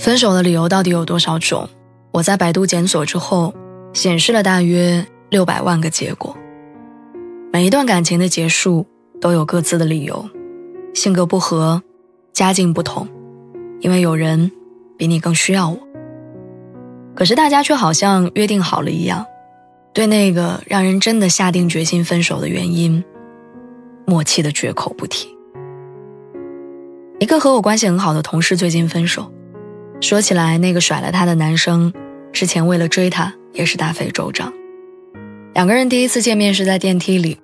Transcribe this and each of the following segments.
分手的理由到底有多少种？我在百度检索之后，显示了大约六百万个结果。每一段感情的结束都有各自的理由，性格不合，家境不同，因为有人比你更需要我。可是大家却好像约定好了一样，对那个让人真的下定决心分手的原因，默契的绝口不提。一个和我关系很好的同事最近分手。说起来，那个甩了他的男生，之前为了追她也是大费周章。两个人第一次见面是在电梯里，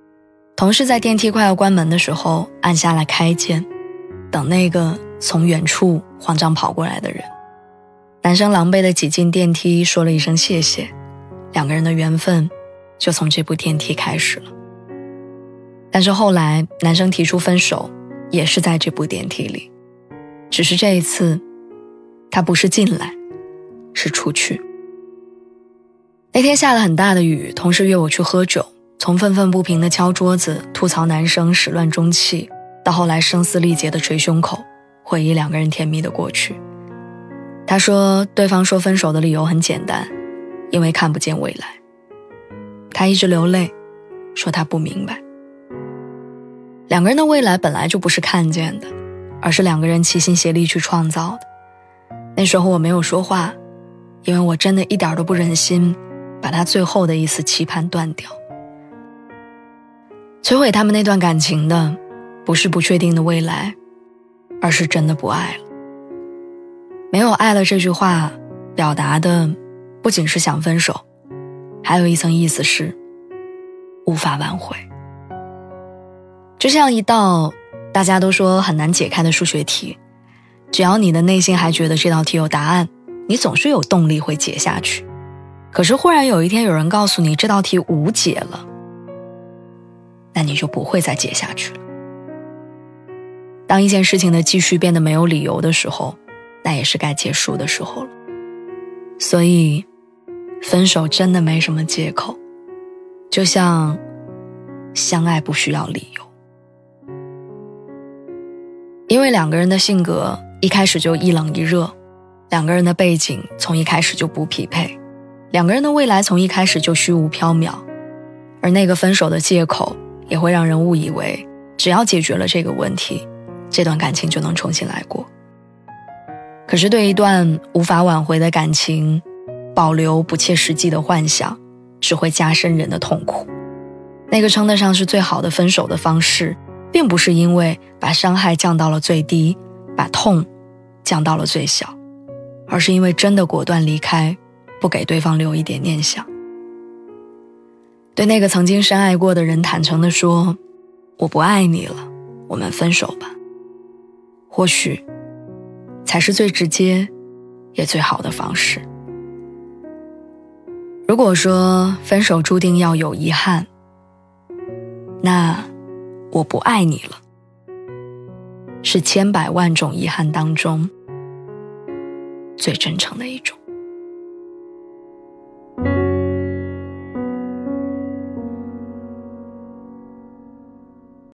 同事在电梯快要关门的时候按下了开键，等那个从远处慌张跑过来的人。男生狼狈地挤进电梯，说了一声谢谢，两个人的缘分就从这部电梯开始了。但是后来男生提出分手，也是在这部电梯里，只是这一次。他不是进来，是出去。那天下了很大的雨，同事约我去喝酒，从愤愤不平的敲桌子、吐槽男生始乱终弃，到后来声嘶力竭的捶胸口，回忆两个人甜蜜的过去。他说，对方说分手的理由很简单，因为看不见未来。他一直流泪，说他不明白，两个人的未来本来就不是看见的，而是两个人齐心协力去创造的。那时候我没有说话，因为我真的一点都不忍心把他最后的一丝期盼断掉。摧毁他们那段感情的，不是不确定的未来，而是真的不爱了。没有爱了这句话，表达的不仅是想分手，还有一层意思是无法挽回。就像一道大家都说很难解开的数学题。只要你的内心还觉得这道题有答案，你总是有动力会解下去。可是忽然有一天有人告诉你这道题无解了，那你就不会再解下去了。当一件事情的继续变得没有理由的时候，那也是该结束的时候了。所以，分手真的没什么借口，就像相爱不需要理由，因为两个人的性格。一开始就一冷一热，两个人的背景从一开始就不匹配，两个人的未来从一开始就虚无缥缈，而那个分手的借口也会让人误以为只要解决了这个问题，这段感情就能重新来过。可是对一段无法挽回的感情，保留不切实际的幻想，只会加深人的痛苦。那个称得上是最好的分手的方式，并不是因为把伤害降到了最低。把痛降到了最小，而是因为真的果断离开，不给对方留一点念想。对那个曾经深爱过的人坦诚的说：“我不爱你了，我们分手吧。”或许才是最直接也最好的方式。如果说分手注定要有遗憾，那我不爱你了。是千百万种遗憾当中最真诚的一种。